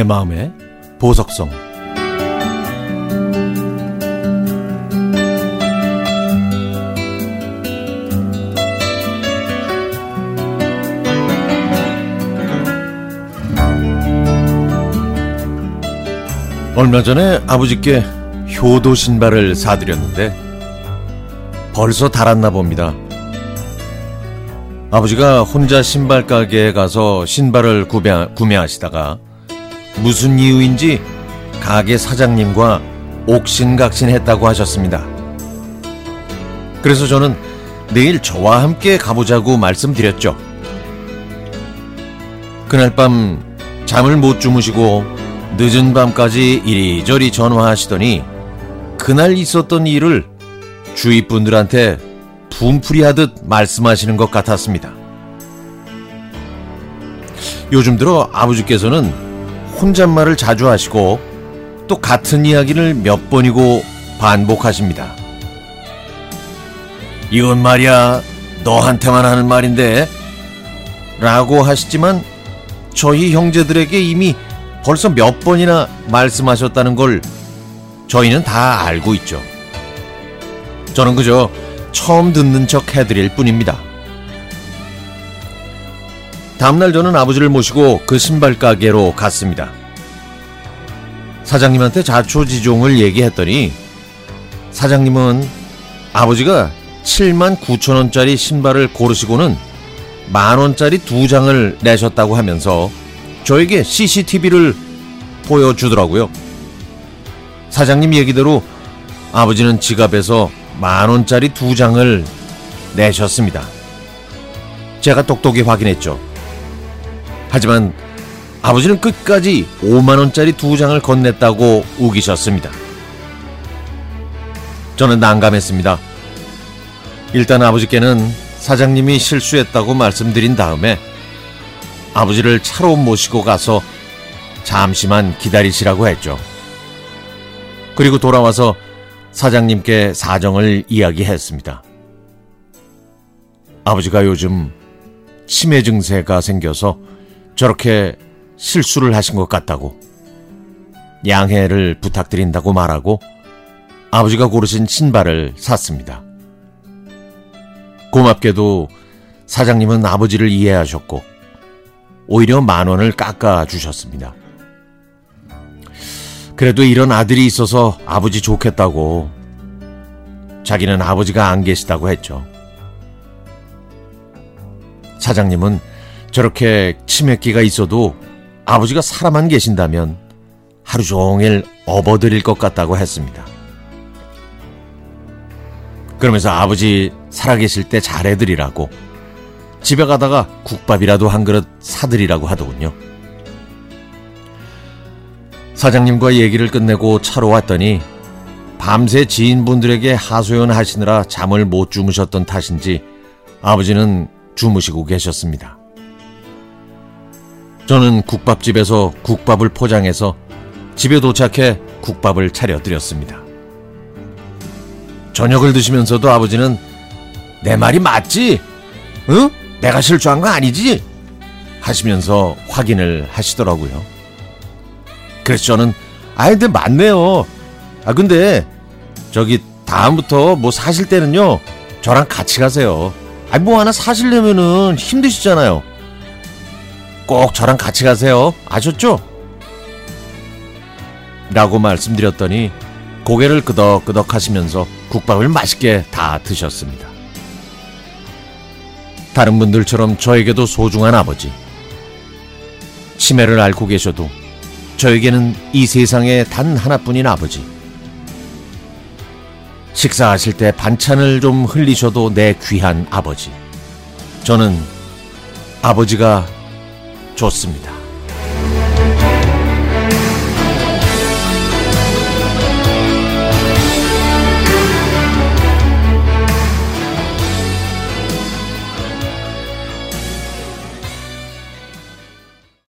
내 마음의 보석성 얼마 전에 아버지께 효도 신발을 사드렸는데 벌써 달았나 봅니다. 아버지가 혼자 신발 가게에 가서 신발을 구매, 구매하시다가 무슨 이유인지 가게 사장님과 옥신각신했다고 하셨습니다. 그래서 저는 내일 저와 함께 가보자고 말씀드렸죠. 그날 밤 잠을 못 주무시고 늦은 밤까지 이리저리 전화하시더니 그날 있었던 일을 주위 분들한테 분풀이하듯 말씀하시는 것 같았습니다. 요즘 들어 아버지께서는 혼잣말을 자주 하시고 또 같은 이야기를 몇 번이고 반복하십니다. 이건 말이야, 너한테만 하는 말인데. 라고 하시지만 저희 형제들에게 이미 벌써 몇 번이나 말씀하셨다는 걸 저희는 다 알고 있죠. 저는 그저 처음 듣는 척 해드릴 뿐입니다. 다음날 저는 아버지를 모시고 그 신발 가게로 갔습니다. 사장님한테 자초지종을 얘기했더니 사장님은 아버지가 7만 9천 원짜리 신발을 고르시고는 만 원짜리 두 장을 내셨다고 하면서 저에게 CCTV를 보여주더라고요. 사장님 얘기대로 아버지는 지갑에서 만 원짜리 두 장을 내셨습니다. 제가 똑똑히 확인했죠. 하지만 아버지는 끝까지 5만 원짜리 두 장을 건넸다고 우기셨습니다. 저는 난감했습니다. 일단 아버지께는 사장님이 실수했다고 말씀드린 다음에 아버지를 차로 모시고 가서 잠시만 기다리시라고 했죠. 그리고 돌아와서 사장님께 사정을 이야기했습니다. 아버지가 요즘 치매 증세가 생겨서 저렇게 실수를 하신 것 같다고 양해를 부탁드린다고 말하고 아버지가 고르신 신발을 샀습니다. 고맙게도 사장님은 아버지를 이해하셨고 오히려 만 원을 깎아 주셨습니다. 그래도 이런 아들이 있어서 아버지 좋겠다고 자기는 아버지가 안 계시다고 했죠. 사장님은 저렇게 치맥기가 있어도 아버지가 사람만 계신다면 하루 종일 업어드릴 것 같다고 했습니다. 그러면서 아버지 살아계실 때 잘해드리라고 집에 가다가 국밥이라도 한 그릇 사드리라고 하더군요. 사장님과 얘기를 끝내고 차로 왔더니 밤새 지인분들에게 하소연 하시느라 잠을 못 주무셨던 탓인지 아버지는 주무시고 계셨습니다. 저는 국밥집에서 국밥을 포장해서 집에 도착해 국밥을 차려드렸습니다. 저녁을 드시면서도 아버지는 내 말이 맞지? 응? 내가 실수한 거 아니지? 하시면서 확인을 하시더라고요. 그래서 저는 아이 근데 맞네요. 아 근데 저기 다음부터 뭐 사실 때는요 저랑 같이 가세요. 아니 뭐 하나 사시려면은 힘드시잖아요. 꼭 저랑 같이 가세요. 아셨죠? 라고 말씀드렸더니 고개를 끄덕끄덕 하시면서 국밥을 맛있게 다 드셨습니다. 다른 분들처럼 저에게도 소중한 아버지. 치매를 앓고 계셔도 저에게는 이 세상에 단 하나뿐인 아버지. 식사하실 때 반찬을 좀 흘리셔도 내 귀한 아버지. 저는 아버지가 좋습니다.